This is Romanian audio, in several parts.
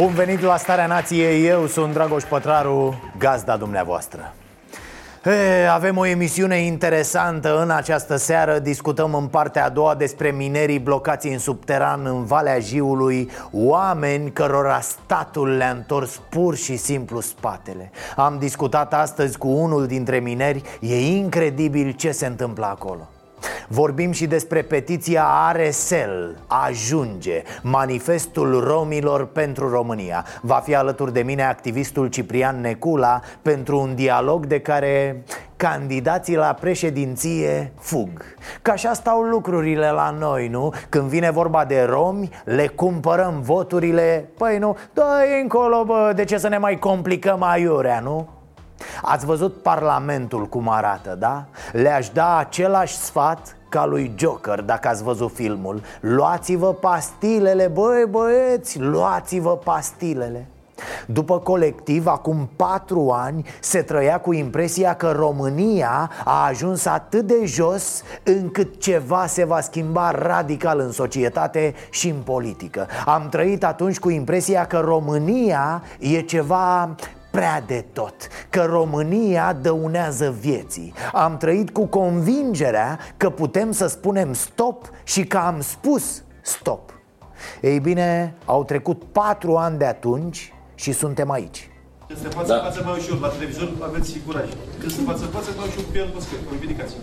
Bun venit la Starea Nației, eu sunt Dragoș Pătraru, gazda dumneavoastră. E, Avem o emisiune interesantă în această seară Discutăm în partea a doua despre minerii blocați în subteran în Valea Jiului Oameni cărora statul le-a întors pur și simplu spatele. Am discutat astăzi cu unul dintre mineri E incredibil ce se întâmplă acolo Vorbim și despre petiția Aresel Ajunge Manifestul romilor pentru România Va fi alături de mine activistul Ciprian Necula Pentru un dialog de care candidații la președinție fug Că așa stau lucrurile la noi, nu? Când vine vorba de romi, le cumpărăm voturile Păi nu, dă încolo, bă, de ce să ne mai complicăm aiurea, nu? Ați văzut Parlamentul cum arată, da? Le-aș da același sfat ca lui Joker, dacă ați văzut filmul Luați-vă pastilele, băi băieți, luați-vă pastilele după colectiv, acum patru ani, se trăia cu impresia că România a ajuns atât de jos încât ceva se va schimba radical în societate și în politică. Am trăit atunci cu impresia că România e ceva prea de tot Că România dăunează vieții Am trăit cu convingerea că putem să spunem stop și că am spus stop Ei bine, au trecut patru ani de atunci și suntem aici Este față da. față mai ușor, la televizor aveți curaj. Când sunt față față mai ușor cu el pe scări, ridicați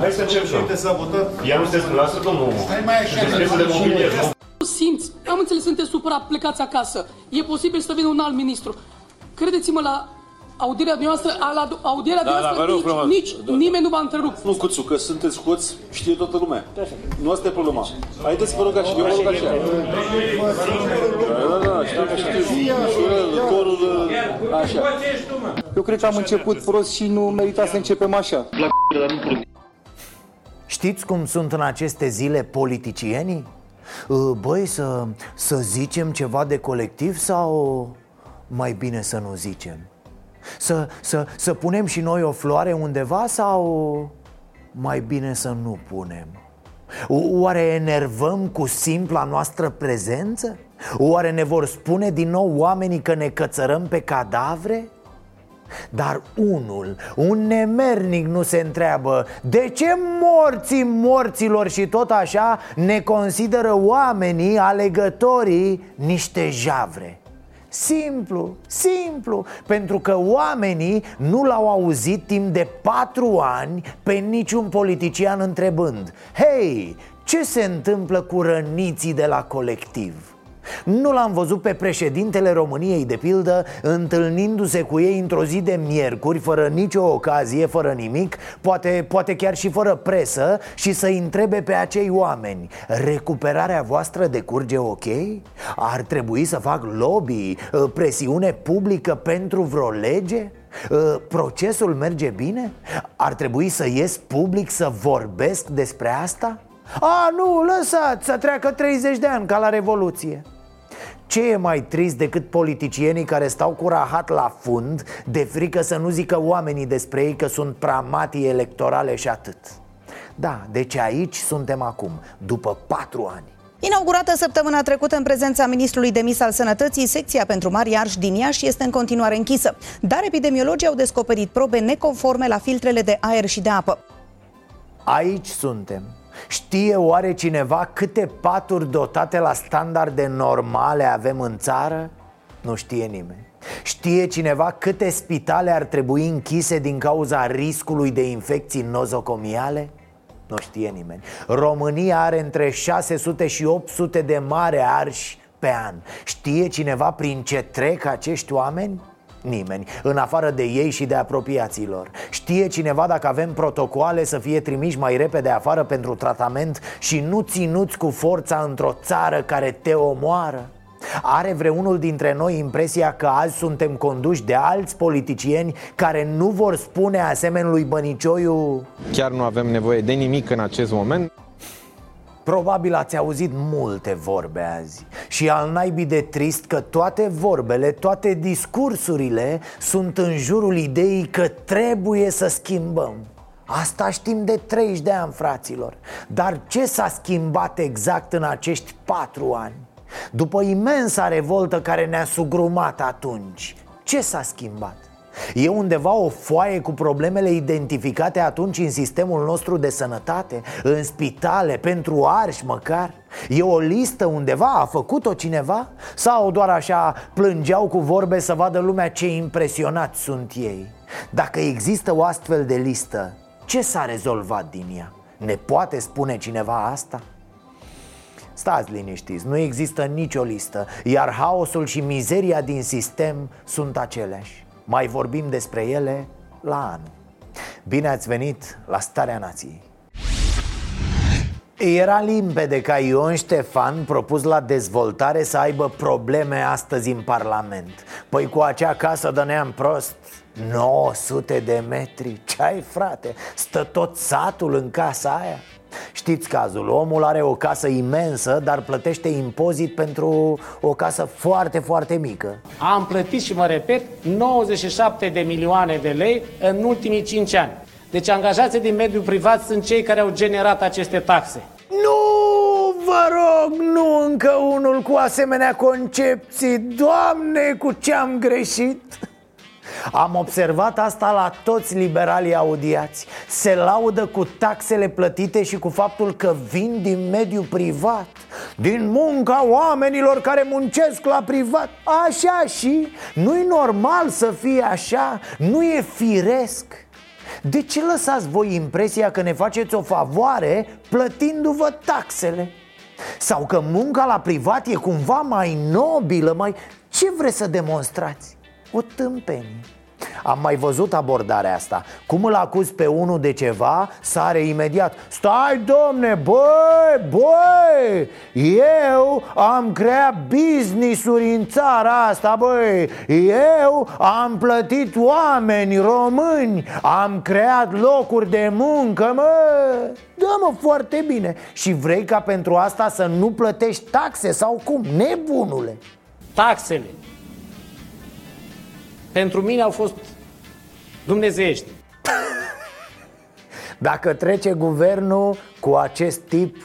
Hai să începem. Uite, s-a votat. Ia nu sunteți lasă domnul. Hai mai așa. de mobilier, nu? Simți, am înțeles, sunteți supărat, plecați acasă. E posibil să vină un alt ministru. Credeți-mă, la audierea noastră, la audierea Da, da, noastră, vă rog nici, frumos. nici Da. nimeni nu v-a întrerupt. Nu, Cuțu, că sunteți hoți, știe toată lumea. Nu asta e problema. Haideți să vă rugați, eu vă rog așa. Da, da, da, știu că știu. Și corul, așa. Eu cred că am început prost și nu merita să începem așa. Știți cum sunt în aceste zile politicienii? Uh, Băi, să, să zicem ceva de colectiv sau mai bine să nu zicem? Să, să, să punem și noi o floare undeva sau mai bine să nu punem? O- Oare enervăm cu simpla noastră prezență? Oare ne vor spune din nou oamenii că ne cățărăm pe cadavre? Dar unul, un nemernic nu se întreabă De ce morții morților și tot așa ne consideră oamenii, alegătorii, niște javre? Simplu, simplu Pentru că oamenii nu l-au auzit timp de patru ani pe niciun politician întrebând Hei, ce se întâmplă cu răniții de la colectiv? Nu l-am văzut pe președintele României, de pildă, întâlnindu-se cu ei într-o zi de miercuri, fără nicio ocazie, fără nimic, poate, poate chiar și fără presă, și să-i întrebe pe acei oameni Recuperarea voastră decurge ok? Ar trebui să fac lobby, uh, presiune publică pentru vreo lege? Uh, Procesul merge bine? Ar trebui să ies public să vorbesc despre asta? A, nu, lăsați să treacă 30 de ani ca la Revoluție ce e mai trist decât politicienii care stau cu rahat la fund De frică să nu zică oamenii despre ei că sunt pramatii electorale și atât Da, deci aici suntem acum, după patru ani Inaugurată săptămâna trecută în prezența ministrului demis al sănătății, secția pentru mari arși din Iași este în continuare închisă. Dar epidemiologii au descoperit probe neconforme la filtrele de aer și de apă. Aici suntem Știe oare cineva câte paturi dotate la standarde normale avem în țară? Nu știe nimeni Știe cineva câte spitale ar trebui închise din cauza riscului de infecții nozocomiale? Nu știe nimeni România are între 600 și 800 de mare arși pe an Știe cineva prin ce trec acești oameni? Nimeni, în afară de ei și de apropiaților. Știe cineva dacă avem protocoale să fie trimiși mai repede afară pentru tratament Și nu ținuți cu forța într-o țară care te omoară? Are vreunul dintre noi impresia că azi suntem conduși de alți politicieni care nu vor spune asemenea lui Bănicioiu? Chiar nu avem nevoie de nimic în acest moment Probabil ați auzit multe vorbe azi Și al naibii de trist că toate vorbele, toate discursurile Sunt în jurul ideii că trebuie să schimbăm Asta știm de 30 de ani, fraților Dar ce s-a schimbat exact în acești patru ani? După imensa revoltă care ne-a sugrumat atunci Ce s-a schimbat? E undeva o foaie cu problemele identificate atunci în sistemul nostru de sănătate? În spitale, pentru arși măcar? E o listă undeva? A făcut-o cineva? Sau doar așa plângeau cu vorbe să vadă lumea ce impresionați sunt ei? Dacă există o astfel de listă, ce s-a rezolvat din ea? Ne poate spune cineva asta? Stați liniștiți, nu există nicio listă Iar haosul și mizeria din sistem sunt aceleași Mai vorbim despre ele la an Bine ați venit la Starea Nației era limpede ca Ion Ștefan, propus la dezvoltare, să aibă probleme astăzi în Parlament Păi cu acea casă de neam prost 900 de metri, ce ai frate? Stă tot satul în casa aia? Știți cazul, omul are o casă imensă, dar plătește impozit pentru o casă foarte, foarte mică. Am plătit și mă repet 97 de milioane de lei în ultimii 5 ani. Deci angajații din mediul privat sunt cei care au generat aceste taxe. Nu, vă rog, nu încă unul cu asemenea concepții. Doamne, cu ce am greșit am observat asta la toți liberalii audiați Se laudă cu taxele plătite și cu faptul că vin din mediul privat Din munca oamenilor care muncesc la privat Așa și nu-i normal să fie așa Nu e firesc de ce lăsați voi impresia că ne faceți o favoare plătindu-vă taxele? Sau că munca la privat e cumva mai nobilă, mai... Ce vreți să demonstrați? O tâmpenie am mai văzut abordarea asta. Cum îl acuz pe unul de ceva, sare imediat. Stai domne, băi, băi Eu am creat business-uri în țara asta, băi. Eu am plătit oameni români Am creat locuri de muncă, mă. Da, mă, foarte bine. Și vrei ca pentru asta să nu plătești taxe sau cum? Nebunule? Taxele pentru mine au fost dumnezeiești. Dacă trece guvernul cu acest tip,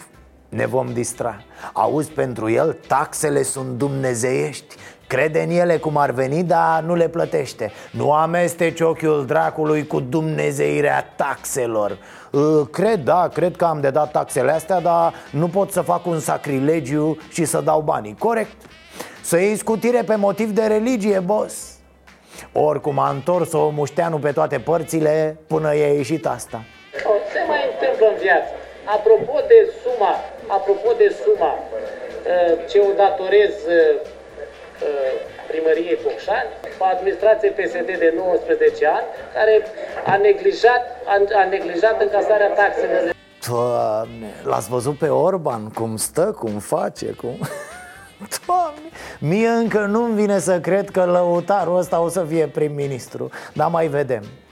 ne vom distra. Auzi, pentru el taxele sunt dumnezeiești. Crede în ele cum ar veni, dar nu le plătește. Nu amesteci ochiul dracului cu dumnezeirea taxelor. Cred, da, cred că am de dat taxele astea Dar nu pot să fac un sacrilegiu și să dau banii. Corect. Să iei scutire pe motiv de religie, boss oricum a întors-o mușteanu pe toate părțile până i-a ieșit asta Se mai întâmplă în viață Apropo de suma, apropo de suma uh, ce o datorez uh, uh, primăriei Focșani, o administrație PSD de 19 ani, care a neglijat, a, a neglijat încasarea taxelor. Doamne, l-ați văzut pe Orban cum stă, cum face, cum... Doamne, mie încă nu-mi vine să cred că lăutarul ăsta o să fie prim-ministru. Dar mai vedem. uh,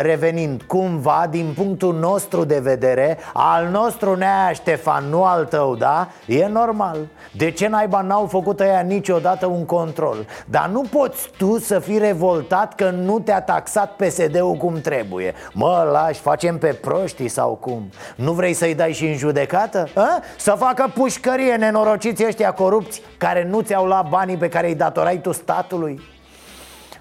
Revenind, cumva, din punctul nostru de vedere Al nostru Nea Ștefan, nu al tău, da? E normal De ce naiba n-au făcut ăia niciodată un control? Dar nu poți tu să fii revoltat că nu te-a taxat PSD-ul cum trebuie Mă, lași, facem pe proștii sau cum? Nu vrei să-i dai și în judecată? A? Să facă pușcărie nenorociți ăștia corupți Care nu ți-au luat banii pe care îi datorai tu statului?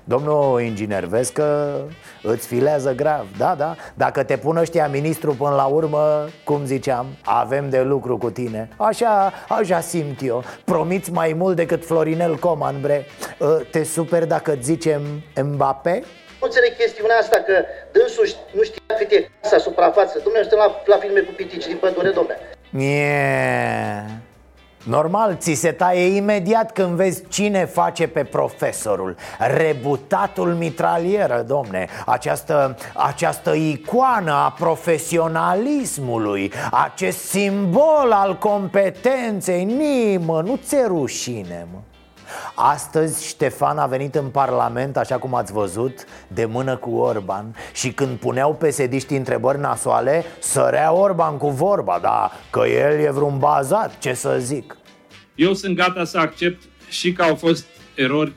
Domnul inginer, vezi că îți filează grav. Da, da, dacă te pun ăștia ministru până la urmă Cum ziceam, avem de lucru cu tine. Așa, așa simt eu. Promiți mai mult decât Florinel Coman, bre. Ă, Te super dacă zicem Mbappé? Nu înțeleg chestiunea asta că dânsul nu știa cât e casa suprafață. Dom'le, la, la filme cu pitici din pădure, domne Yeah. Normal, ți se taie imediat când vezi cine face pe profesorul. Rebutatul mitralieră, domne. Această, această icoană a profesionalismului Acest simbol al competenței Nimă, nu ți rușine, mă Astăzi Ștefan a venit în Parlament, așa cum ați văzut, de mână cu Orban Și când puneau pesediștii întrebări nasoale, sărea Orban cu vorba Da, că el e vreun bazat, ce să zic. Eu sunt gata să accept și că au fost erori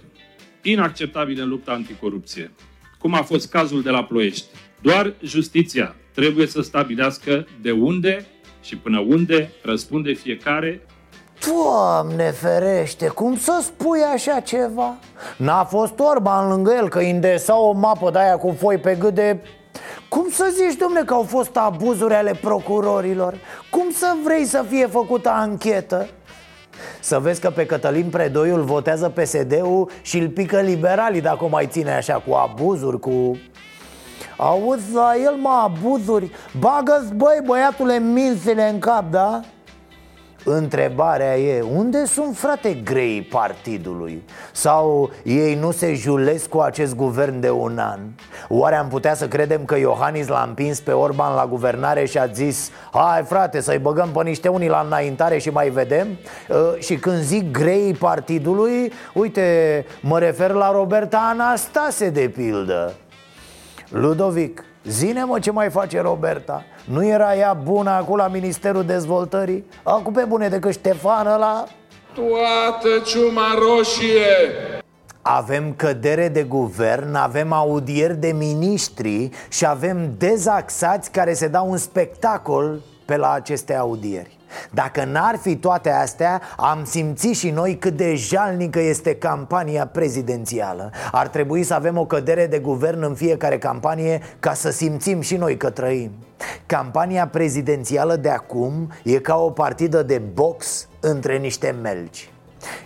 inacceptabile în lupta anticorupție Cum a fost cazul de la Ploiești. Doar justiția trebuie să stabilească de unde și până unde răspunde fiecare Doamne ferește, cum să spui așa ceva? N-a fost Orban lângă el că indesa o mapă de aia cu foi pe gât de... Cum să zici, domne, că au fost abuzuri ale procurorilor? Cum să vrei să fie făcută anchetă? Să vezi că pe Cătălin Predoiul votează PSD-ul și îl pică liberalii dacă o mai ține așa cu abuzuri, cu... Auzi, la el mă abuzuri Bagă-ți, băi, băiatule, mințele în cap, da? Întrebarea e, unde sunt frate grei partidului? Sau ei nu se julesc cu acest guvern de un an? Oare am putea să credem că Iohannis l-a împins pe Orban la guvernare și a zis Hai frate să-i băgăm pe niște unii la înaintare și mai vedem? Uh, și când zic grei partidului, uite, mă refer la Roberta Anastase de pildă Ludovic, zine mă ce mai face Roberta nu era ea bună acum la Ministerul Dezvoltării? Acum pe bune decât Ștefan ăla? Toată ciuma roșie! Avem cădere de guvern, avem audieri de miniștri și avem dezaxați care se dau un spectacol pe la aceste audieri. Dacă n-ar fi toate astea, am simțit și noi cât de jalnică este campania prezidențială. Ar trebui să avem o cădere de guvern în fiecare campanie ca să simțim și noi că trăim. Campania prezidențială de acum e ca o partidă de box între niște melci.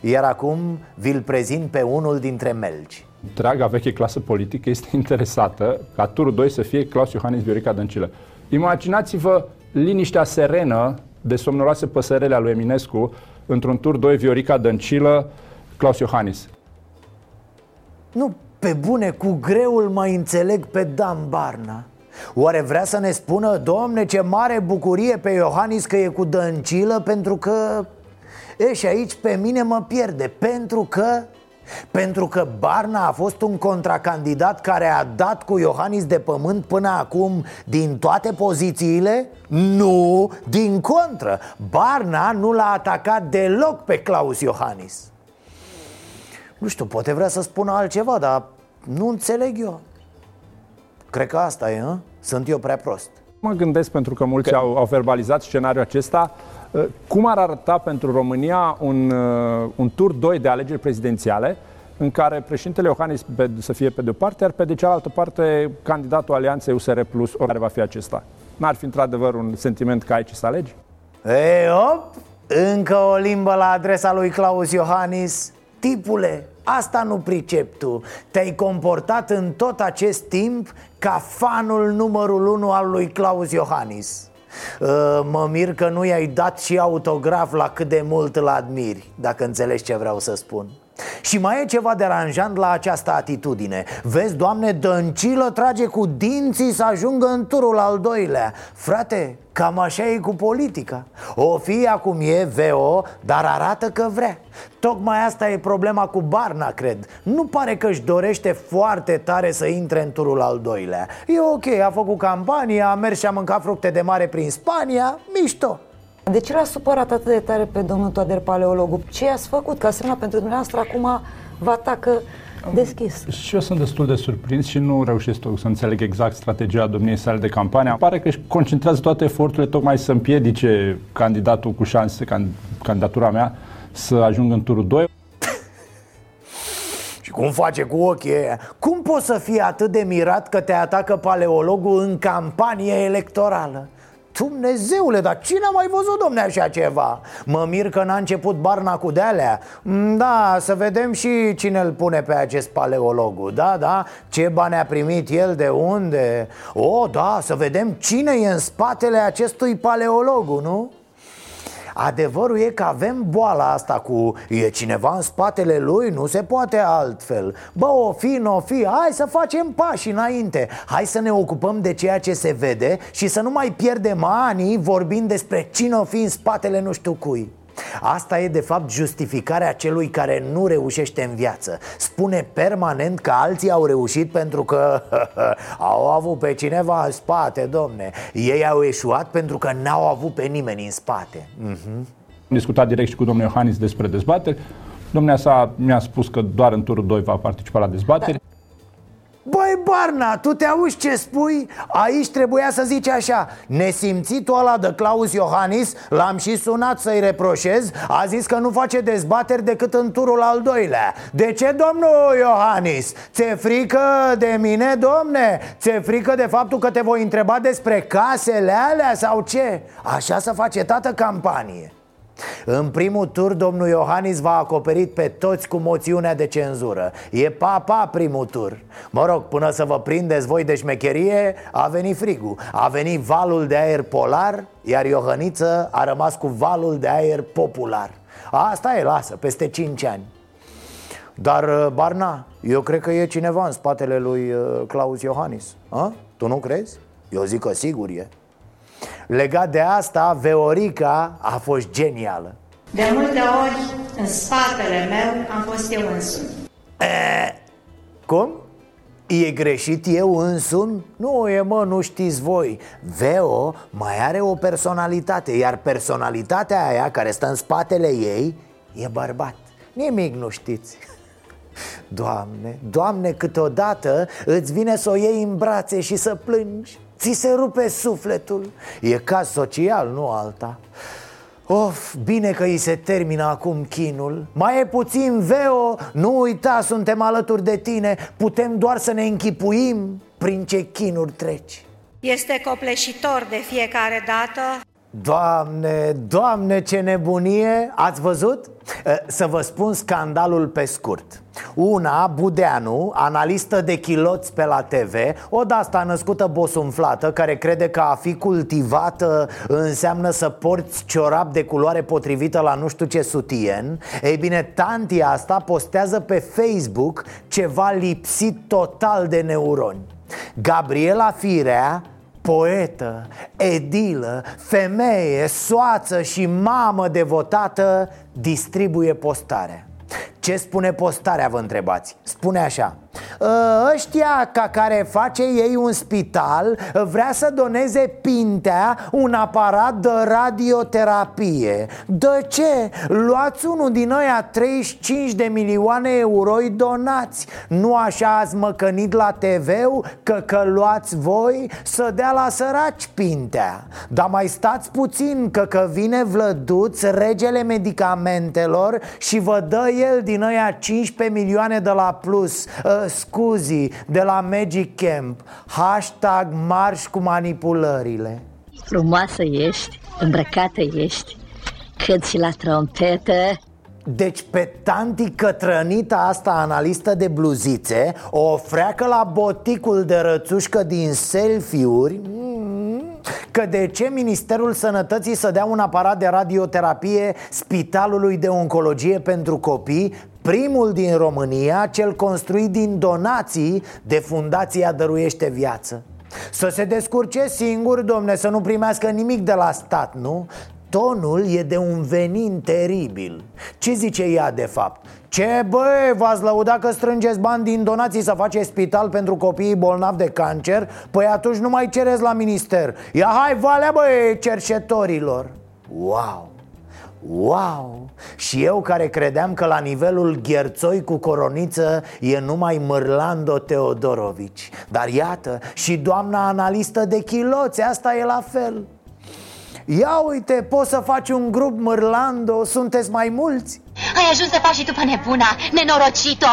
Iar acum vi-l prezint pe unul dintre melci. Draga veche clasă politică este interesată ca turul 2 să fie Claus Iohannis Viorica Dăncilă. Imaginați-vă liniștea serenă de somnoroase păsărele a lui Eminescu într-un tur 2 Viorica Dăncilă, Claus Iohannis. Nu, pe bune, cu greul mai înțeleg pe Dan Barna Oare vrea să ne spună, domne, ce mare bucurie pe Iohannis că e cu dăncilă pentru că... E, și aici pe mine mă pierde, pentru că... Pentru că Barna a fost un contracandidat care a dat cu Iohannis de pământ până acum din toate pozițiile? Nu, din contră Barna nu l-a atacat deloc pe Claus Iohannis Nu știu, poate vrea să spună altceva, dar nu înțeleg eu Cred că asta e, hă? sunt eu prea prost Mă gândesc, pentru că mulți că... au, au verbalizat scenariul acesta uh, cum ar arăta pentru România un, uh, un tur 2 de alegeri prezidențiale în care președintele Iohannis să fie pe de o parte, iar pe de cealaltă parte candidatul Alianței USR Plus, oricare va fi acesta. N-ar fi într-adevăr un sentiment ca aici să alegi? Ei, op, încă o limbă la adresa lui Claus Iohannis Tipule, asta nu pricep tu Te-ai comportat în tot acest timp ca fanul numărul unu al lui Claus Iohannis uh, Mă mir că nu i-ai dat și autograf la cât de mult îl admiri Dacă înțelegi ce vreau să spun și mai e ceva deranjant la această atitudine. Vezi, doamne, Dăncilă trage cu dinții să ajungă în turul al doilea. Frate, cam așa e cu politica. O fi acum e VO, dar arată că vrea. Tocmai asta e problema cu Barna, cred. Nu pare că își dorește foarte tare să intre în turul al doilea. E ok, a făcut campanie, a mers și a mâncat fructe de mare prin Spania, mișto de ce l-a supărat atât de tare pe domnul Toader Paleologul? Ce ați făcut? Ca semnă pentru dumneavoastră acum vă atacă deschis. Și eu sunt destul de surprins și nu reușesc să înțeleg exact strategia domniei sale de campanie. Pare că își concentrează toate eforturile tocmai să împiedice candidatul cu șanse, candidatura mea, să ajungă în turul 2. Și cum face cu ochii ăia? Cum poți să fii atât de mirat că te atacă paleologul în campanie electorală? Dumnezeule, dar cine a mai văzut, domne, așa ceva? Mă mir că n-a început barna cu dealea mm, Da, să vedem și cine îl pune pe acest paleologul Da, da, ce bani a primit el, de unde O, da, să vedem cine e în spatele acestui paleologu, nu? Adevărul e că avem boala asta cu E cineva în spatele lui, nu se poate altfel. Bă, o fi, nu o fi, hai să facem pași înainte. Hai să ne ocupăm de ceea ce se vede Și să nu mai pierdem ani vorbind despre cine o fi în spatele nu știu cui Asta e de fapt justificarea celui care nu reușește în viață Spune permanent că alții au reușit pentru că au avut pe cineva în spate, domne Ei au eșuat pentru că n-au avut pe nimeni în spate uh-huh. Am discutat direct și cu domnul Iohannis despre dezbateri Domnea sa mi-a spus că doar în turul 2 va participa la dezbateri da. Băi, Barna, tu te auzi ce spui? Aici trebuia să zici așa Nesimțitul ăla de Claus Iohannis L-am și sunat să-i reproșez A zis că nu face dezbateri decât în turul al doilea De ce, domnul Iohannis? Ți-e frică de mine, domne? Ți-e frică de faptul că te voi întreba despre casele alea sau ce? Așa să face tată campanie în primul tur, domnul Iohannis v-a acoperit pe toți cu moțiunea de cenzură. E papa primul tur. Mă rog, până să vă prindeți voi de șmecherie, a venit frigul. A venit valul de aer polar, iar Iohăniță a rămas cu valul de aer popular. Asta e, lasă, peste 5 ani. Dar, uh, Barna, eu cred că e cineva în spatele lui uh, Claus Iohannis. A? Tu nu crezi? Eu zic că sigur e Legat de asta, Veorica a fost genială. De multe ori, în spatele meu, am fost eu însumi. E, Cum? E greșit eu însumi? Nu e mă, nu știți voi. Veo mai are o personalitate Iar personalitatea aia care stă în spatele ei e bărbat. Nimic nu știți. Doamne, Doamne, câteodată îți vine să o iei în brațe și să plângi Ți se rupe sufletul. E caz social, nu alta. Of, bine că îi se termină acum chinul. Mai e puțin, Veo, nu uita, suntem alături de tine. Putem doar să ne închipuim prin ce chinuri treci. Este copleșitor de fiecare dată Doamne, doamne, ce nebunie! Ați văzut? Să vă spun scandalul pe scurt Una, Budeanu, analistă de chiloți pe la TV O de asta născută bosumflată Care crede că a fi cultivată Înseamnă să porți ciorap de culoare potrivită la nu știu ce sutien Ei bine, tantia asta postează pe Facebook Ceva lipsit total de neuroni Gabriela Firea poetă, edilă, femeie, soață și mamă devotată distribuie postarea. Ce spune postarea, vă întrebați? Spune așa Ă, ăștia ca care face ei un spital Vrea să doneze Pintea un aparat de radioterapie. De ce? Luați unul din ăia 35 de milioane euro donați. Nu așa ați măcănit la tv că că luați voi să dea la săraci Pintea. Dar mai stați puțin că că vine Vlăduț, regele medicamentelor Și vă dă el din ăia 15 milioane de la plus ă, scuzi de la Magic Camp. Hashtag marș cu manipulările. Frumoasă ești, îmbrăcată ești Cât și la trompetă. Deci pe tanti cătrănita asta analistă de bluzițe O freacă la boticul de rățușcă din selfie-uri mm, Că de ce Ministerul Sănătății să dea un aparat de radioterapie Spitalului de Oncologie pentru Copii Primul din România, cel construit din donații de Fundația Dăruiește Viață Să se descurce singur, domne, să nu primească nimic de la stat, nu? Tonul e de un venin teribil Ce zice ea de fapt? Ce băi, v-ați lăudat că strângeți bani din donații să faceți spital pentru copiii bolnavi de cancer? Păi atunci nu mai cereți la minister Ia hai valea băi cercetorilor Wow! Wow! Și eu care credeam că la nivelul gherțoi cu coroniță e numai Mărlando Teodorovici Dar iată, și doamna analistă de chiloți, asta e la fel Ia uite, poți să faci un grup Mărlando, sunteți mai mulți? Ai ajuns să faci și tu pe nebuna, nenorocito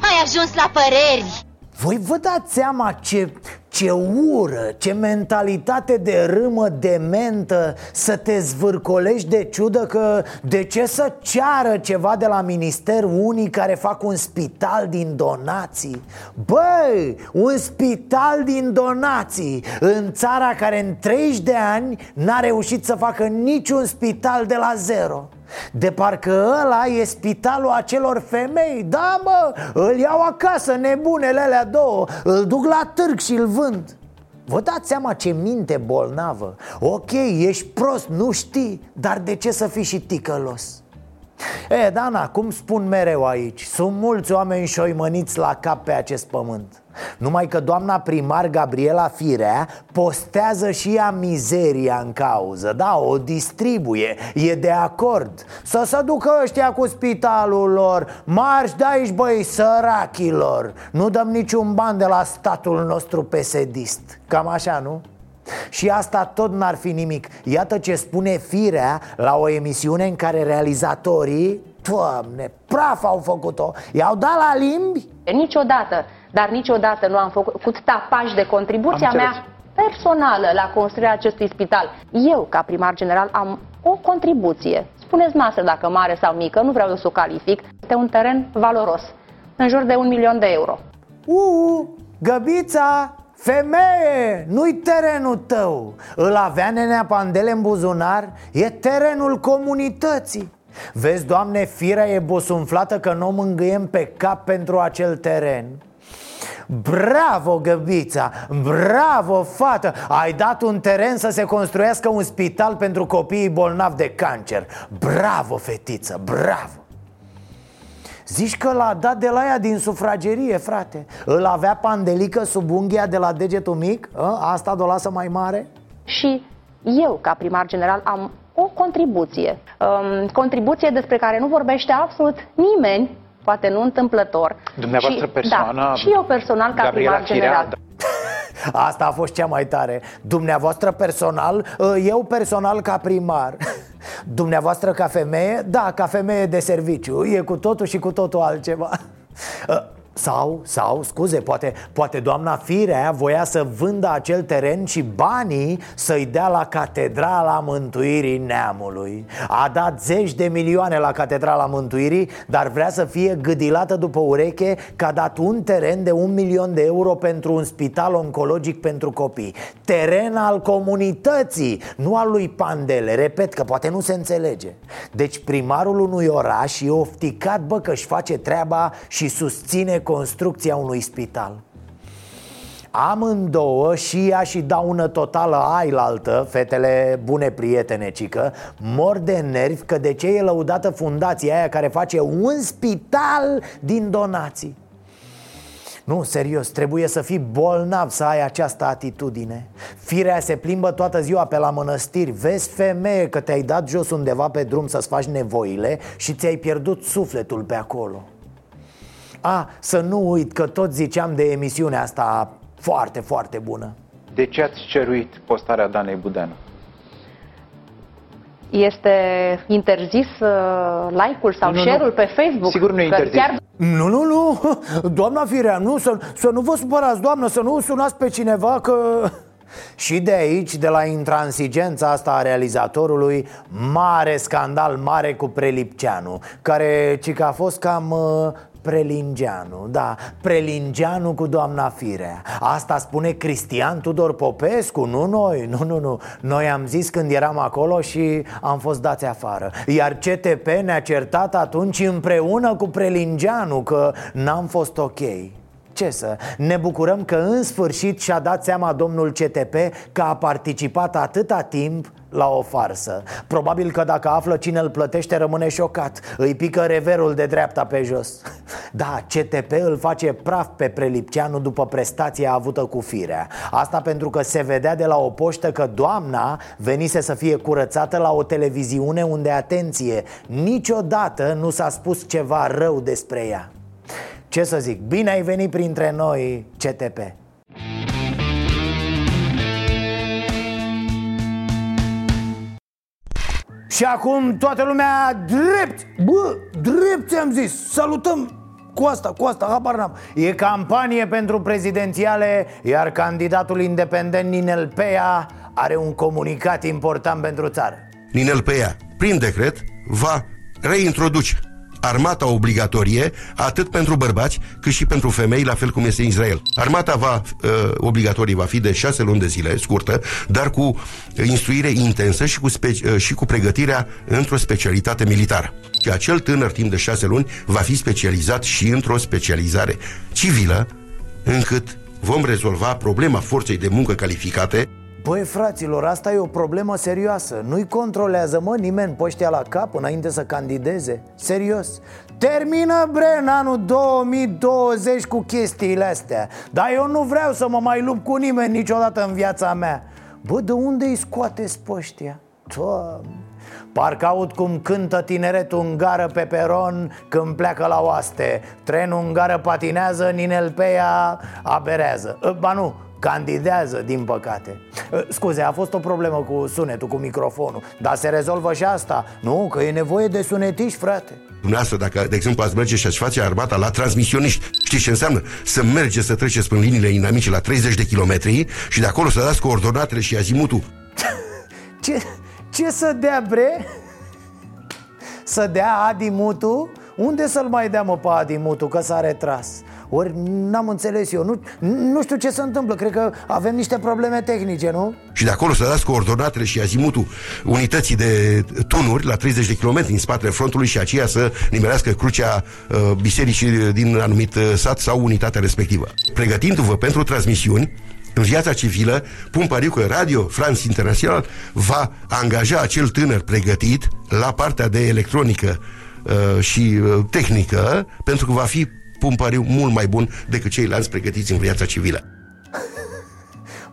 Ai ajuns la păreri voi vă dați seama ce, Ce ură, ce mentalitate de râmă dementă Să te zvârcolești de ciudă că De ce să ceară ceva de la minister unii care fac un spital din donații? Băi, un spital din donații În țara care în 30 de ani n-a reușit să facă niciun spital de la zero de parcă ăla e spitalul acelor femei. Da mă, îl iau acasă nebunele alea două. Îl duc la târg și îl vând. Vă dați seama ce minte bolnavă. Ok, ești prost, nu știi Dar de ce să fii și ticălos? E, Dana, cum spun mereu aici Sunt mulți oameni șoimăniți la cap pe acest pământ. Numai că doamna primar Gabriela Firea postează și ea mizeria în cauză. Da, o distribuie, e de acord. Să se ducă ăștia cu spitalul lor Marș de aici, băi, sărachilor. Nu dăm niciun ban de la statul nostru pesedist. Cam așa, nu? Și asta tot n-ar fi nimic Iată ce spune Firea la o emisiune în care realizatorii Doamne, praf au făcut-o I-au dat la limbi? Niciodată dar niciodată nu am făcut tapaj de contribuția mea personală la construirea acestui spital. Eu, ca primar general, am o contribuție. Spuneți noastră dacă mare sau mică, nu vreau să o calific. Este un teren valoros, în jur de un milion de euro. Uuu, Găbița, Femeie, nu-i terenul tău Îl avea nenea Pandele în buzunar E terenul comunității Vezi, doamne, firea e bosunflată că nu o mângâiem pe cap pentru acel teren Bravo, Găbița! Bravo, fată! Ai dat un teren să se construiască un spital pentru copiii bolnavi de cancer Bravo, fetiță, bravo! Zici că l-a dat de la ea din sufragerie, frate Îl avea pandelică sub unghia de la degetul mic? A? Asta o lasă mai mare? Și eu, ca primar general, am o contribuție um, Contribuție despre care nu vorbește absolut nimeni poate nu întâmplător. Dumneavoastră și, persoana... Da, și eu personal ca Gabriela primar general. Firea, Asta a fost cea mai tare. Dumneavoastră personal, eu personal ca primar Dumneavoastră ca femeie, da, ca femeie de serviciu E cu totul și cu totul altceva sau, sau, scuze, poate, poate doamna Firea voia să vândă acel teren și banii să-i dea la Catedrala Mântuirii Neamului. A dat zeci de milioane la Catedrala Mântuirii, dar vrea să fie gâdilată după ureche că a dat un teren de un milion de euro pentru un spital oncologic pentru copii. Teren al comunității, nu al lui Pandele, repet că poate nu se înțelege. Deci primarul unui oraș e ofticat, bă, că își face treaba și susține construcția unui spital. Amândouă, și ea și daună totală ailaltă, fetele bune prietene, cică Mor de nervi că de ce e lăudată fundația aia care face un spital din donații? Nu, serios, trebuie să fii bolnav să ai această atitudine. Firea se plimbă toată ziua pe la mănăstiri. Vezi femeie că te-ai dat jos undeva pe drum să-ți faci nevoile Și ți-ai pierdut sufletul pe acolo a, să nu uit că tot ziceam de emisiunea asta foarte, foarte bună De ce ați ceruit postarea Danei Budeanu? Este interzis uh, like-ul sau Nu, nu, share-ul nu. pe Facebook? Sigur nu e Că interzis. Chiar Nu, nu, nu, doamna Firea, nu, să, să nu vă supărați, doamnă, să nu sunați pe cineva că... Și de aici, de la intransigența asta a realizatorului Mare scandal, mare cu Prelipceanu Care, ci că a fost cam uh, Prelingeanu, da, Prelingeanu cu doamna Firea. Asta spune Cristian Tudor Popescu, nu noi, nu, nu, nu. Noi am zis când eram acolo și am fost dați afară. Iar CTP ne-a certat atunci împreună cu Prelingeanu că n-am fost ok. Ce să, ne bucurăm că în sfârșit și-a dat seama domnul CTP că a participat atâta timp la o farsă. Probabil că dacă află cine îl plătește rămâne șocat. Îi pică reverul de dreapta pe jos. Da, CTP îl face praf pe Prelipceanu după prestația avută cu firea. Asta pentru că se vedea de la o poștă că doamna venise să fie curățată la o televiziune unde, atenție, niciodată nu s-a spus ceva rău despre ea. Ce să zic, bine ai venit printre noi, CTP Și acum toată lumea drept, bă, drept ți-am zis. Salutăm cu asta, cu asta, habar n-am. E campanie pentru prezidențiale Iar candidatul independent Ninel Pea Are un comunicat important pentru țară. Ninel Pea, prin decret, va reintroduce armata obligatorie atât pentru bărbați cât și pentru femei, la fel cum este în Israel. Armata va, uh, obligatorie va fi de șase luni de zile, scurtă, dar cu instruire intensă și cu, spe- uh, și cu pregătirea într-o specialitate militară. Și acel tânăr timp de șase luni va fi specializat și într-o specializare civilă, încât vom rezolva problema forței de muncă calificate Băi fraților, asta e o problemă serioasă. Nu-i controlează mă nimeni pe ăștia la cap înainte să candideze? Serios? Termină bre în anul 2020 cu chestiile astea. Dar eu nu vreau să mă mai lupt cu nimeni niciodată în viața mea. Bă, de unde îi scoateți pe ăștia? Doamne. Parcă aud cum cântă tineretul în gară pe peron când pleacă la oaste. Trenul în gară patinează, Ninel Peia aberează. Ba nu, Candidează, din păcate Uh, Scuze, a fost o problemă cu sunetul, cu microfonul Dar se rezolvă și asta Nu, că e nevoie de sunetiști, frate Dumneavoastră, dacă, de exemplu, ați merge și ați face armata la transmisioniști Știți ce înseamnă? Să mergeți să treceți prin liniile inamice la 30 de kilometri Și de acolo să dați coordonatele și azimutul Ce, ce să dea, bre? Să dea Adimutu? Unde să-l mai dea, mă, pe Adimutu, că s-a retras? Ori n-am înțeles eu, nu, nu știu ce se întâmplă Cred că avem niște probleme tehnice, nu? Și de acolo să dați coordonatele și azimutul unității de tunuri la 30 de kilometri în spatele frontului și aceea să nimerească crucea uh, bisericii din anumit uh, sat sau unitatea respectivă. Pregătindu-vă pentru transmisiuni, în viața civilă, pun pariu că Radio France International va angaja acel tânăr pregătit la partea de electronică uh, și uh, tehnică, pentru că va fi pun pariu mult mai bun decât ceilalți pregătiți în viața civilă.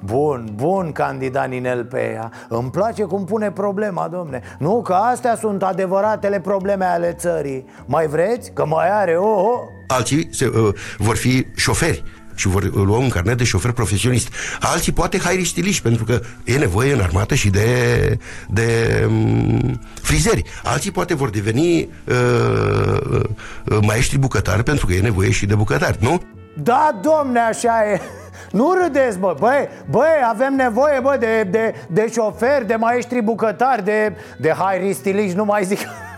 Bun, bun candidat Ninel Peia Îmi place cum pune problema, domne Nu, că astea sunt adevăratele probleme ale țării Mai vreți? Că mai are, oh, oh. Alții se, uh, vor fi șoferi și vor lua un carnet de șofer profesionist. Alții poate hairistiliști, pentru că e nevoie în armată și de, de um, frizeri. Alții poate vor deveni uh, uh, maestri bucătari, pentru că e nevoie și de bucătari, nu? Da, domne, așa e Nu râdeți, bă, băi, băi, avem nevoie, bă, de, de, de șoferi, de maestri bucătari, de, de hairistiliști, nu mai zic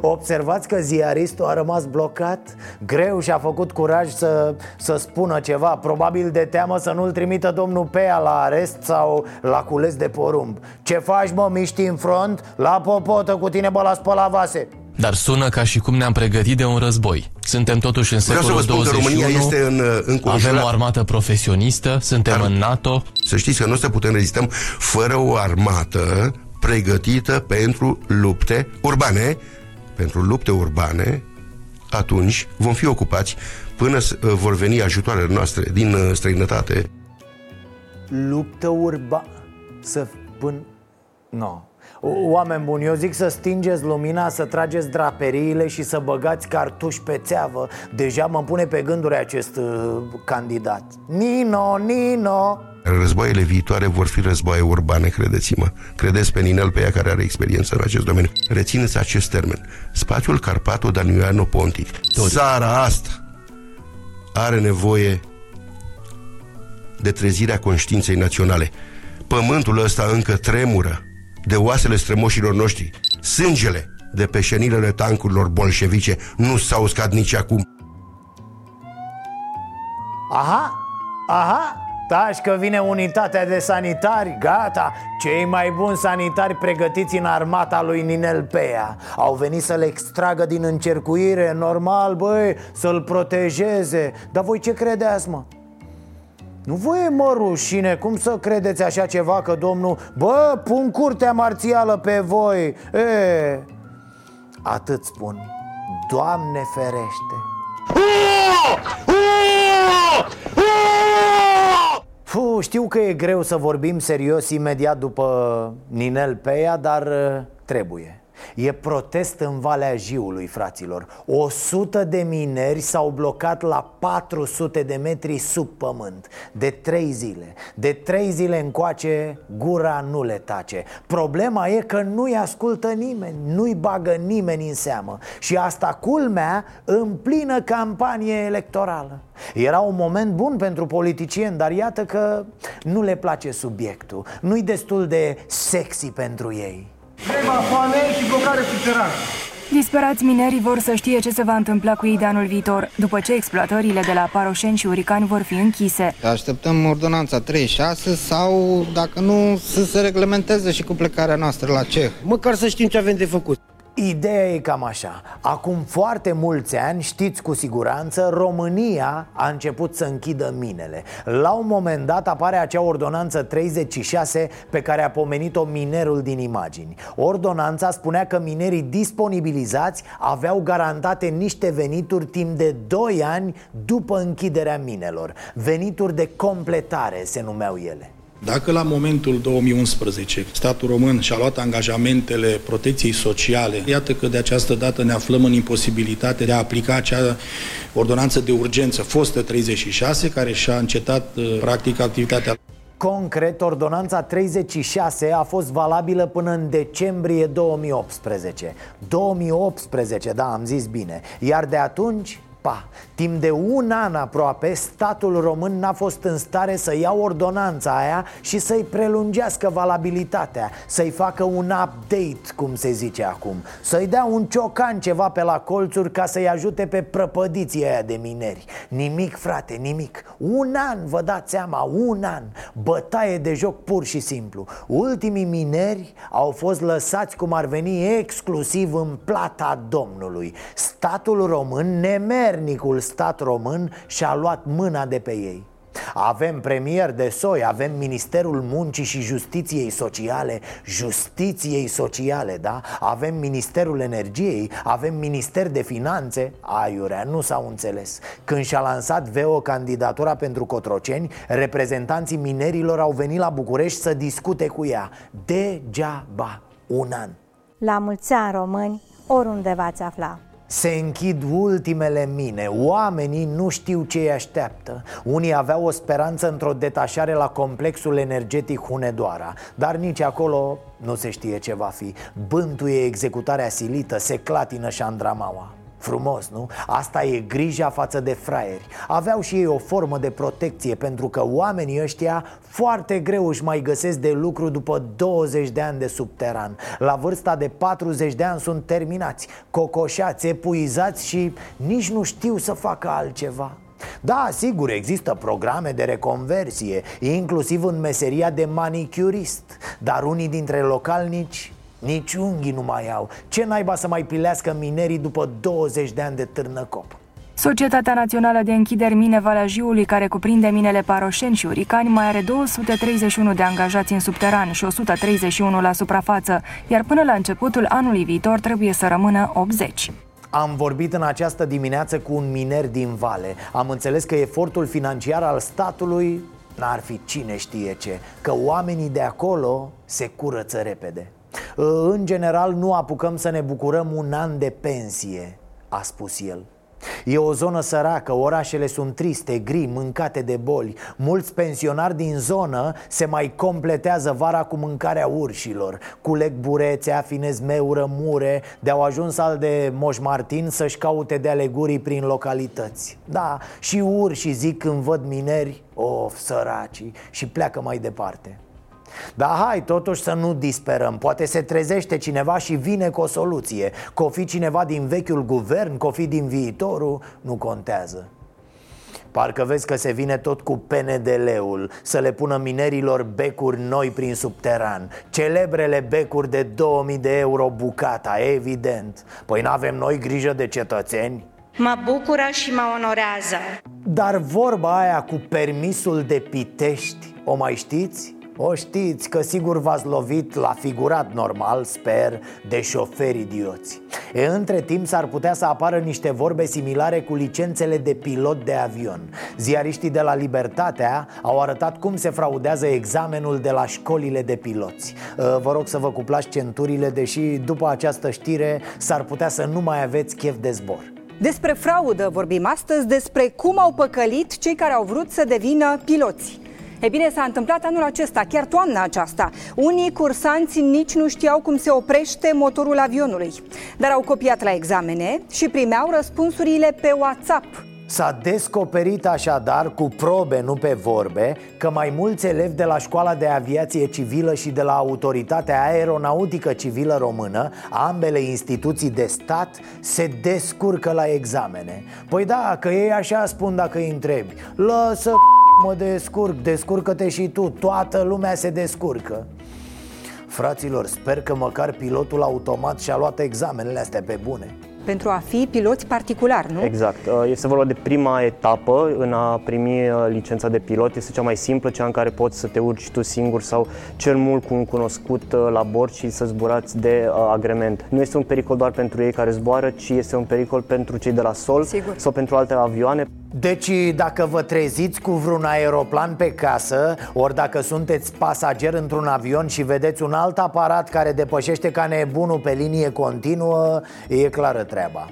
Observați că ziaristul a rămas blocat? Greu și-a făcut curaj să, să spună ceva. Probabil de teamă să nu-l trimită domnul Pea la arest sau la cules de porumb. Ce faci, mă, miști în front? La popotă cu tine, bă, la spăla vase Dar sună ca și cum ne-am pregătit de un război. Suntem totuși în Vreau să vă secolul spun că 21 România este în, în Avem o armată profesionistă Suntem Dar- în NATO. Să știți că nu o să putem rezistăm fără o armată pregătită pentru lupte urbane, pentru lupte urbane, atunci vom fi ocupați până s- vor veni ajutoarele noastre din uh, străinătate. Luptă urba... Să... până... No. Oameni buni, eu zic să stingeți lumina, să trageți draperiile și să băgați cartuși pe țeavă Deja mă pune pe gânduri acest uh, candidat Nino, Nino Războaiele viitoare vor fi războaie urbane, credeți-mă. Credeți pe Ninel pe ea care are experiență în acest domeniu. Rețineți acest termen. Spațiul Carpato-Danioano-Pontic. Țara asta are nevoie de trezirea conștiinței naționale. Pământul ăsta încă tremură de oasele strămoșilor noștri. Sângele de pe șenilele tancurilor bolșevice nu s-a uscat nici acum. Aha, aha, taci că vine unitatea de sanitari, gata. Cei mai buni sanitari pregătiți în armata lui Ninel Pea Au venit să-l extragă din încercuire, normal, băi, să-l protejeze. Dar voi ce credeți, mă? Nu vă e mă rușine, cum să credeți așa ceva că domnul Bă, pun curtea marțială pe voi. E, Atât spun. Doamne ferește Fu, știu că e greu să vorbim serios imediat după Ninel Peia, dar uh, trebuie E protest în Valea Jiului, fraților. 100 de mineri s-au blocat la 400 de metri sub pământ. De trei zile. De trei zile încoace, gura nu le tace. Problema e că nu-i ascultă nimeni Nu-i bagă nimeni în seamă. Și asta culmea în plină campanie electorală. Era un moment bun pentru politicieni, dar iată că nu le place subiectul. Nu-i destul de sexy pentru ei Greva foame și blocare subterană. Disperați minerii vor să știe ce se va întâmpla cu ei de anul viitor, după ce exploatările de la Paroșeni și Uricani vor fi închise. Așteptăm ordonanța 36 sau, dacă nu, să se reglementeze și cu plecarea noastră la CEH. Măcar să știm ce avem de făcut. Ideea e cam așa. Acum foarte mulți ani, știți cu siguranță România a început să închidă minele. La un moment dat apare acea ordonanță 36 Pe care a pomenit-o minerul din imagini. Ordonanța spunea că minerii disponibilizați Aveau garantate niște venituri timp de 2 ani După închiderea minelor. Venituri de completare se numeau ele dacă la momentul 2011 statul român și-a luat angajamentele protecției sociale, iată că de această dată ne aflăm în imposibilitate de a aplica acea ordonanță de urgență fostă 36, care și-a încetat uh, practic activitatea. Concret, ordonanța 36 a fost valabilă până în decembrie 2018 2018, da, am zis bine Iar de atunci Pa! Timp de un an aproape, statul român n-a fost în stare să ia ordonanța aia și să-i prelungească valabilitatea Să-i facă un update, cum se zice acum Să-i dea un ciocan ceva pe la colțuri ca să-i ajute pe prăpădiții aia de mineri. Nimic, frate, nimic. Un an, vă dați seama, un an. Bătaie de joc pur și simplu. Ultimii mineri au fost lăsați cum ar veni exclusiv în plata Domnului. Statul român nemer puternicul stat român și-a luat mâna de pe ei. Avem premier de soi, avem Ministerul Muncii și Justiției Sociale Justiției Sociale, da? Avem Ministerul Energiei, avem Minister de Finanțe. Aiurea, nu s-au înțeles. Când și-a lansat VEO candidatura pentru Cotroceni Reprezentanții minerilor au venit la București să discute cu ea. Degeaba, un an. La mulți ani români, oriunde v-ați afla se închid ultimele mine. Oamenii nu știu ce îi așteaptă. Unii aveau o speranță într-o detașare la complexul energetic Hunedoara Dar nici acolo nu se știe ce va fi. Bântuie executarea silită, se clatină Șandramaua Frumos, nu? Asta e grija față de fraieri. Aveau și ei o formă de protecție Pentru că oamenii ăștia foarte greu își mai găsesc de lucru După 20 de ani de subteran. La vârsta de 40 de ani sunt terminați Cocoșați, epuizați și nici nu știu să facă altceva. Da, sigur, există programe de reconversie, inclusiv în meseria de manicurist Dar unii dintre localnici nici unghii nu mai au Ce naiba să mai pilească minerii după 20 de ani de târnăcop? Societatea Națională de Închideri Mine Valea Jiului, care cuprinde minele Paroșeni și Uricani, mai are 231 de angajați în subteran și 131 la suprafață, iar până la începutul anului viitor trebuie să rămână 80. Am vorbit în această dimineață cu un miner din Vale Am înțeles că efortul financiar al statului n-ar fi cine știe ce Că oamenii de acolo se curăță repede în general nu apucăm să ne bucurăm un an de pensie, a spus el. E o zonă săracă, orașele sunt triste, gri, mâncate de boli. Mulți pensionari din zonă se mai completează vara cu mâncarea urșilor. Culeg burețe, afinez meură, mure De-au ajuns al de Moș Martin să-și caute de alegurii prin localități. Da, și urși zic când văd mineri, of, săracii, și pleacă mai departe dar hai totuși să nu disperăm. Poate se trezește cineva și vine cu o soluție. Că o fi cineva din vechiul guvern, că o fi din viitorul Nu contează. Parcă vezi că se vine tot cu PNDL-ul Să le pună minerilor becuri noi prin subteran. Celebrele becuri de 2000 de euro bucata, evident. Păi n-avem noi grijă de cetățeni? Mă bucură și mă onorează. Dar vorba aia cu permisul de Pitești, o mai știți? O știți că sigur v-ați lovit la figurat normal, sper, de șoferi idioți. E, între timp s-ar putea să apară niște vorbe similare cu licențele de pilot de avion. Ziariștii de la Libertatea au arătat cum se fraudează examenul de la școlile de piloți. Vă rog să vă cuplați centurile, deși după această știre s-ar putea să nu mai aveți chef de zbor. Despre fraudă vorbim astăzi, despre cum au păcălit cei care au vrut să devină piloți. E bine, s-a întâmplat anul acesta, chiar toamna aceasta. Unii cursanți nici nu știau cum se oprește motorul avionului, dar au copiat la examene și primeau răspunsurile pe WhatsApp. S-a descoperit așadar cu probe, nu pe vorbe, că mai mulți elevi de la Școala de Aviație Civilă și de la Autoritatea Aeronautică Civilă Română, ambele instituții de stat, se descurcă la examene. Păi da, că ei așa spun dacă îi întrebi. Lasă mă descurc, descurcă-te și tu, toată lumea se descurcă. Fraților, sper că măcar pilotul automat și-a luat examenele astea pe bune pentru a fi piloți particular, nu? Exact. Uh, este vorba de prima etapă în a primi uh, licența de pilot. Este cea mai simplă, cea în care poți să te urci tu singur sau cel mult cu un cunoscut uh, la bord și să zburați de agrement. Nu este un pericol doar pentru ei care zboară, ci este un pericol pentru cei de la sol Sigur. sau pentru alte avioane. Deci dacă vă treziți cu vreun aeroplan pe casă Ori dacă sunteți pasager într-un avion și vedeți un alt aparat care depășește ca nebunul pe linie continuă E clară treaba.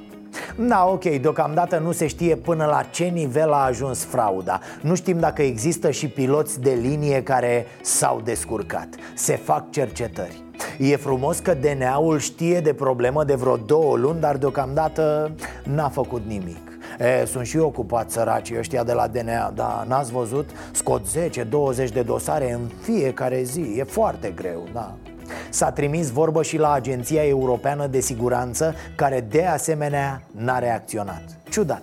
Da, ok, deocamdată nu se știe până la ce nivel a ajuns frauda. Nu știm dacă există și piloți de linie care s-au descurcat. Se fac cercetări. E frumos că DNA-ul știe de problemă de vreo două luni, dar deocamdată n-a făcut nimic E, sunt și ocupați săracii ăștia de la DNA Da, n-ați văzut? Scot 10-20 de dosare în fiecare zi. E foarte greu, da. S-a trimis vorbă și la Agenția Europeană de Siguranță Care de asemenea n-a reacționat. Ciudat.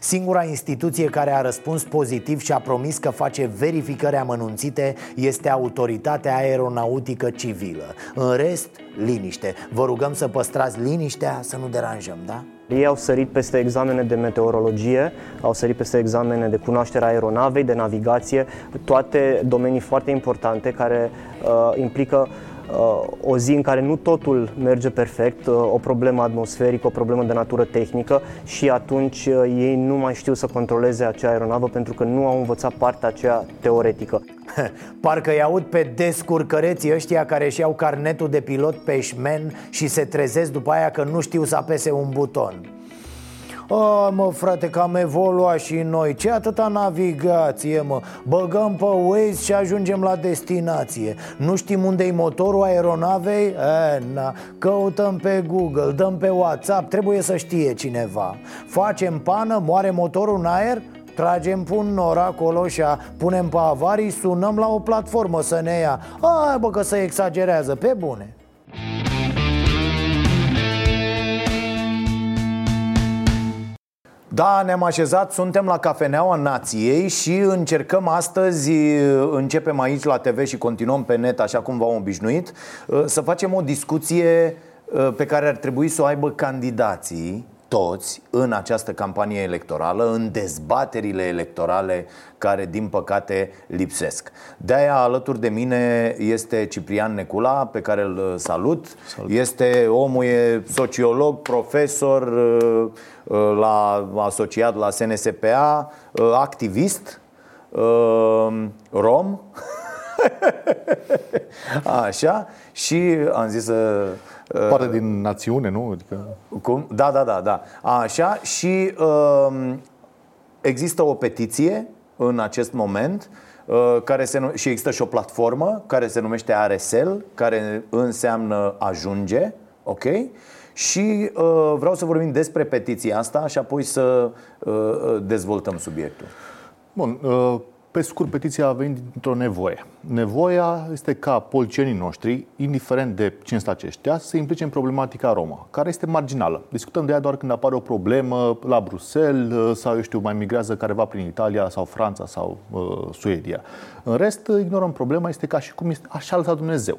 Singura instituție care a răspuns pozitiv și a promis că face verificări amănunțite este Autoritatea Aeronautică Civilă. În rest, liniște. Vă rugăm să păstrați liniștea, să nu deranjăm, da? Ei au sărit peste examene de meteorologie, au sărit peste examene de cunoaștere a aeronavei, de navigație, toate domenii foarte importante care uh, implică uh, o zi în care nu totul merge perfect, uh, o problemă atmosferică, o problemă de natură tehnică și atunci uh, ei nu mai știu să controleze acea aeronavă pentru că nu au învățat partea aceea teoretică. Parcă îi aud pe descurcăreții ăștia care își iau carnetul de pilot pe șmen și se trezesc după aia că nu știu să apese un buton a, mă, frate, că am evoluat și noi. Ce atâta navigație, mă? Băgăm pe Waze și ajungem la destinație. Nu știm unde-i motorul aeronavei? E, na, căutăm pe Google, dăm pe WhatsApp Trebuie să știe cineva. Facem pană, moare motorul în aer? Tragem pun nor acolo și a, punem pe avarii, sunăm la o platformă să ne ia. Ai bă că se exagerează, pe bune Da, ne-am așezat, suntem la Cafeneaua Nației și încercăm astăzi, începem aici la TV și continuăm pe net așa cum v-am obișnuit, să facem o discuție pe care ar trebui să o aibă candidații toți în această campanie electorală, în dezbaterile electorale care, din păcate, lipsesc. De-aia, alături de mine este Ciprian Necula, pe care îl salut. salut. Este omul, e sociolog, profesor, uh, uh, la, asociat la SNSPA, uh, activist, rom. Așa, și am zis să Parte din națiune, nu? Adică... Cum? Da, da, da, da. Așa, și uh, există o petiție în acest moment uh, care se, și există și o platformă care se numește RSL, care înseamnă ajunge, ok? Și uh, vreau să vorbim despre petiția asta și apoi să uh, uh dezvoltăm subiectul. Bun, uh, pe scurt, petiția a venit dintr-o nevoie. Nevoia este ca policienii noștri, indiferent de cine sunt aceștia, să se implice în problematica romă, care este marginală. Discutăm de ea doar când apare o problemă la Bruxelles sau, eu știu, mai migrează careva prin Italia sau Franța sau uh, Suedia. În rest, ignorăm problema, este ca și cum este, așa lăsat Dumnezeu.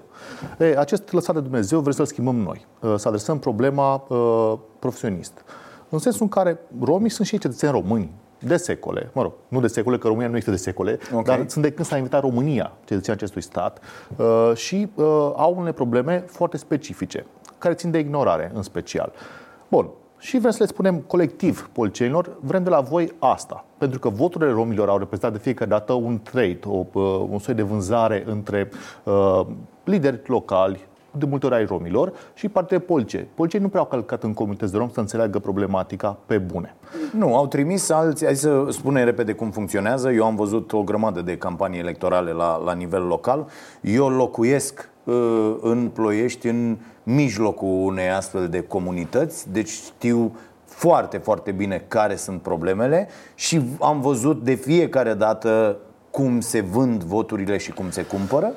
E, acest lăsat de Dumnezeu vrem să-l schimbăm noi, uh, să adresăm problema uh, profesionist. În sensul în care romii sunt și ei cetățeni români, de secole, mă rog, nu de secole, că România nu este de secole, okay. dar sunt de când s-a invitat România, cetățenia acestui stat, uh, și uh, au unele probleme foarte specifice, care țin de ignorare în special. Bun, și vrem să le spunem colectiv polițienilor, vrem de la voi asta. Pentru că voturile romilor au reprezentat de fiecare dată un trade, o, uh, un soi de vânzare între uh, lideri locali, de multe ori ai romilor, și partide politice. Poliției nu prea au călcat în comunități de rom să înțeleagă problematica pe bune. Nu, au trimis alții, hai să spunem repede cum funcționează. Eu am văzut o grămadă de campanii electorale la, la nivel local. Eu locuiesc uh, în Ploiești, în mijlocul unei astfel de comunități, deci știu foarte, foarte bine care sunt problemele și am văzut de fiecare dată cum se vând voturile și cum se cumpără.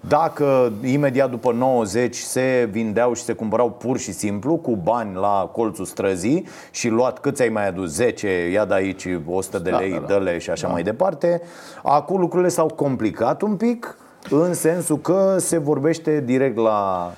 Dacă imediat după 90 se vindeau și se cumpărau pur și simplu cu bani la colțul străzii și luat cât ai mai adus 10, ia de aici 100 de da, lei, da, da, da. dă și așa da. mai departe. Acum lucrurile s-au complicat un pic în sensul că se vorbește direct la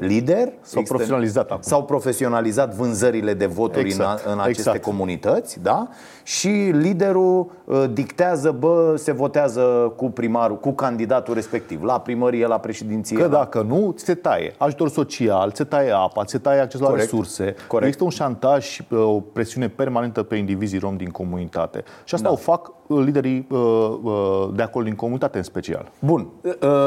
lider. S-au profesionalizat acum. S-au profesionalizat vânzările de voturi exact, în, în aceste exact. comunități, da? Și liderul uh, dictează, bă, se votează cu primarul, cu candidatul respectiv, la primărie, la președinție. Că dacă nu, ți se taie ajutor social, ți se taie apa, ți se taie accesul la resurse. Corect. Există un șantaj și uh, o presiune permanentă pe indivizii rom din comunitate. Și asta da. o fac uh, liderii de acolo din comunitate în special. Bun.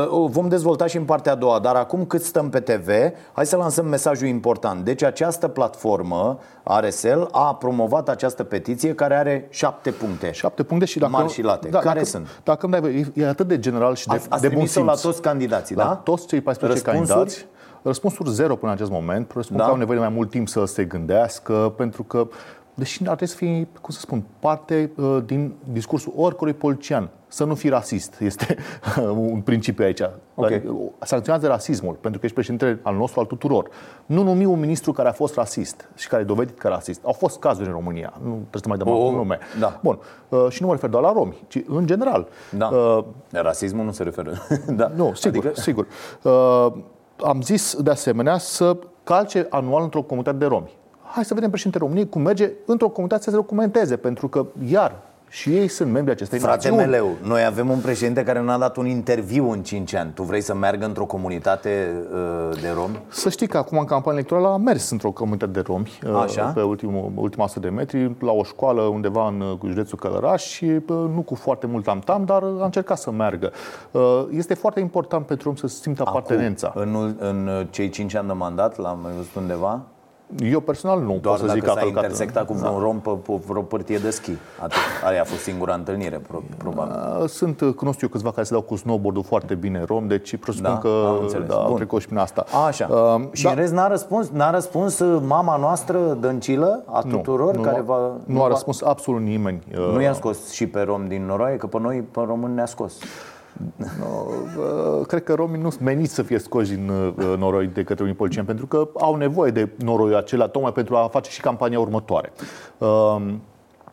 Vom dezvolta și în partea a doua, dar acum cât stăm pe TV, hai să lansăm mesajul important. Deci această platformă, RSL, a promovat această petiție care are șapte puncte. Șapte puncte și dacă, mari și late. Da, care dacă, sunt? Dacă îmi dai, e atât de general și de, Ați de bun simț. la toți candidații, da? La toți cei 14 Răspunsuri? candidați. Răspunsuri zero până în acest moment. Presupun da. că au nevoie de mai mult timp să se gândească, pentru că deși ar trebui să fie, cum să spun, parte uh, din discursul oricărui polician. Să nu fii rasist. Este un principiu aici. Okay. Sancționează rasismul, pentru că ești președintele al nostru, al tuturor. Nu numi un ministru care a fost rasist și care e dovedit că rasist. Au fost cazuri în România. Nu trebuie să mai dăm oh, oh. nume. Da. Bun. Uh, și nu mă refer doar la romi, ci în general. Da. Uh, Rasismul nu se referă. da. Nu, sigur, adică... sigur. Uh, am zis de asemenea să calce anual într-o comunitate de romi hai să vedem președintele României cum merge într-o comunitate să se documenteze, pentru că iar și ei sunt membri acestei Frate națiuni. Meleu, noi avem un președinte care nu a dat un interviu în 5 ani. Tu vrei să meargă într-o comunitate uh, de romi? Să știi că acum în campania electorală a mers într-o comunitate de romi uh, Așa? pe ultimul, ultima 100 de metri, la o școală undeva în uh, județul Călăraș și uh, nu cu foarte mult am-tam, dar a încercat să meargă. Uh, este foarte important pentru om să simtă apartenența. În, în cei 5 ani de mandat, l-am văzut undeva? Eu personal nu Doar pot să zic că s-a intersectat cu vreun da. rom pe, pe vreo părtie de schi. Atât. Aia a fost singura întâlnire, probabil. Sunt, cunosc eu câțiva care se dau cu snowboard foarte bine rom, deci presupun da, că da, au trecut și prin asta. A, așa. Uh, și da. în rest n-a răspuns, n-a răspuns uh, mama noastră dăncilă a tuturor nu, care nu, va... Nu, nu a răspuns absolut nimeni. Nu i-a scos și pe rom din noroaie, că pe noi, pe român ne-a scos. No, cred că romii nu sunt meniți să fie scoși din uh, noroi de către unii politicieni, pentru că au nevoie de noroiul acela tocmai pentru a face și campania următoare. Um,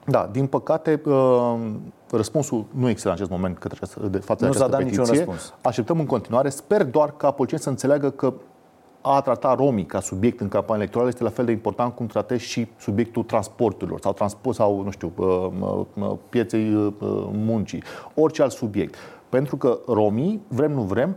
da, din păcate, um, răspunsul nu există în acest moment către această, de față nu de această dat petiție. Niciun răspuns. Așteptăm în continuare. Sper doar ca politicienii să înțeleagă că a trata romii ca subiect în campania electorală este la fel de important cum tratezi și subiectul transporturilor sau transport sau, nu știu, uh, pieței uh, muncii, orice alt subiect. Pentru că romii, vrem nu vrem,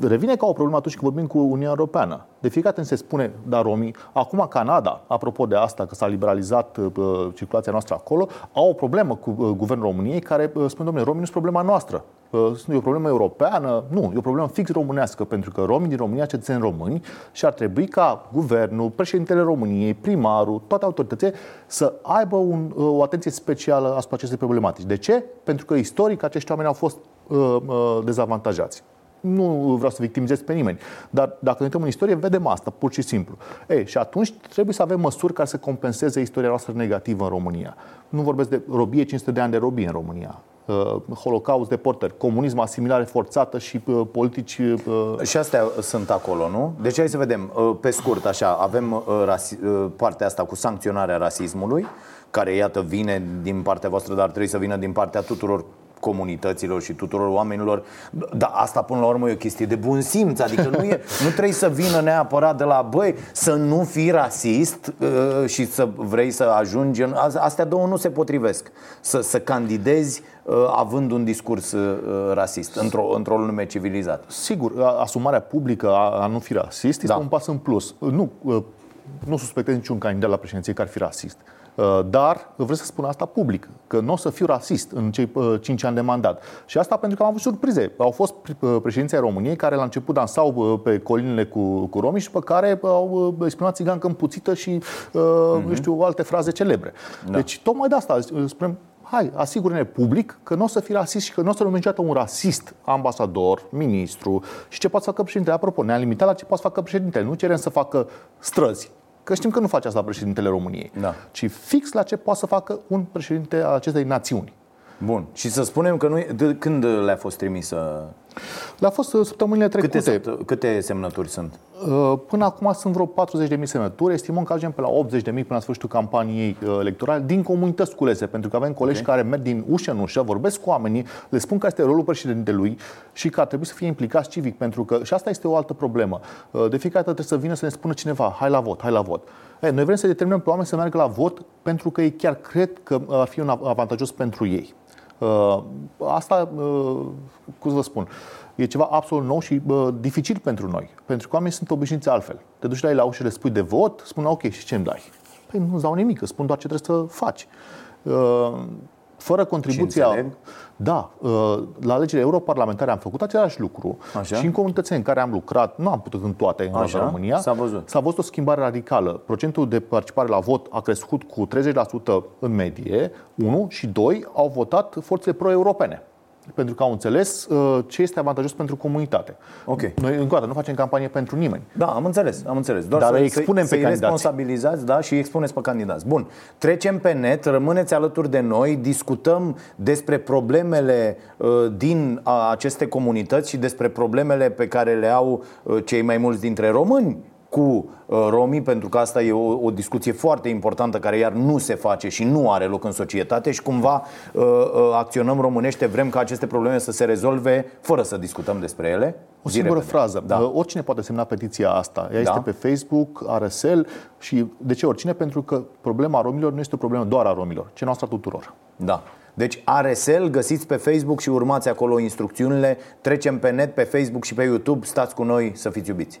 revine ca o problemă atunci când vorbim cu Uniunea Europeană. De fiecare dată se spune, da, romii, acum Canada, apropo de asta, că s-a liberalizat uh, circulația noastră acolo, au o problemă cu uh, guvernul României care uh, spune, domnule, romii nu sunt problema noastră. Uh, e o problemă europeană, nu, e o problemă fix românească, pentru că romii din România, cetățeni români, și ar trebui ca guvernul, președintele României, primarul, toate autoritățile să aibă un, uh, o atenție specială asupra acestei problematici. De ce? Pentru că istoric acești oameni au fost uh, uh, dezavantajați nu vreau să victimizez pe nimeni, dar dacă ne uităm în istorie, vedem asta, pur și simplu. Ei, și atunci trebuie să avem măsuri care să compenseze istoria noastră negativă în România. Nu vorbesc de robie, 500 de ani de robie în România. Uh, holocaust, deportări, comunism, asimilare forțată și uh, politici... Uh... Și astea sunt acolo, nu? Deci hai să vedem, uh, pe scurt, așa, avem uh, rasi- uh, partea asta cu sancționarea rasismului, care, iată, vine din partea voastră, dar trebuie să vină din partea tuturor comunităților și tuturor oamenilor. Dar asta până la urmă e o chestie de bun simț, adică nu, e, nu trebuie să vină neapărat de la băi să nu fii rasist uh, și să vrei să ajungi în... Astea două nu se potrivesc. Să, să candidezi uh, având un discurs uh, rasist într-o, într-o lume civilizată. Sigur, asumarea publică a, a nu fi rasist este da. un pas în plus. Nu, uh, nu suspectez niciun candidat la președinție că ar fi rasist. Uh, dar vreau să spun asta public, că nu o să fiu rasist în cei 5 uh, ani de mandat. Și asta pentru că am avut surprize. Au fost uh, președinții României care la început dansau pe colinele cu, cu romii și pe care au exprimat țigancă împuțită și, mm-hmm. nu știu, alte fraze celebre. Da. Deci, tocmai de asta spunem, hai, asigură-ne public că nu o să fii rasist și că nu o să luăm niciodată un rasist ambasador, ministru și ce poate să facă președintele. Apropo, ne-am limitat la ce poate să facă președintele. Nu cerem să facă străzi, Că știm că nu face asta președintele României, da. ci fix la ce poate să facă un președinte al acestei națiuni. Bun. Și să spunem că nu e, de, când le-a fost trimisă? Le-a fost uh, săptămânile trecute. Câte, câte semnături sunt? Uh, până acum sunt vreo 40.000 semnături. Estimăm că ajungem pe la 80.000 până la sfârșitul campaniei uh, electorale din comunități culese, pentru că avem colegi okay. care merg din ușă în ușă, vorbesc cu oamenii, le spun că este rolul președintelui și că ar trebui să fie implicați civic, pentru că și asta este o altă problemă. De fiecare dată trebuie să vină să ne spună cineva, hai la vot, hai la vot. Ei, noi vrem să determinăm pe oameni să meargă la vot pentru că ei chiar cred că ar fi un avantajos pentru ei. Uh, asta, uh, cum să vă spun, e ceva absolut nou și uh, dificil pentru noi. Pentru că oamenii sunt obișnuiți altfel. Te duci la ei la ușă, le spui de vot, spun ok, și ce îmi dai? Păi nu-ți dau nimic, îți spun doar ce trebuie să faci. Fără contribuția... Da, uh, la alegerile europarlamentare am făcut același lucru Așa. și în comunitățile în care am lucrat, nu am putut în toate în Așa. România, s-a văzut. s-a văzut o schimbare radicală. Procentul de participare la vot a crescut cu 30% în medie, 1 și 2 au votat forțele pro-europene pentru că au înțeles uh, ce este avantajos pentru comunitate. Ok. Noi, încă o dată, nu facem campanie pentru nimeni. Da, am înțeles, am înțeles. Doar Dar să, îi expunem să, pe să responsabilizați, da, și îi expuneți pe candidați. Bun, trecem pe net, rămâneți alături de noi, discutăm despre problemele uh, din uh, aceste comunități și despre problemele pe care le au uh, cei mai mulți dintre români cu uh, romii, pentru că asta e o, o discuție foarte importantă care iar nu se face și nu are loc în societate și cumva uh, uh, acționăm românește, vrem ca aceste probleme să se rezolve fără să discutăm despre ele. O singură repede. frază. Da. Uh, oricine poate semna petiția asta. Ea da. este pe Facebook, RSL și de ce oricine? Pentru că problema romilor nu este o problemă doar a romilor, ci noastră tuturor. Da. Deci RSL, găsiți pe Facebook și urmați acolo instrucțiunile. Trecem pe net, pe Facebook și pe YouTube. Stați cu noi să fiți iubiți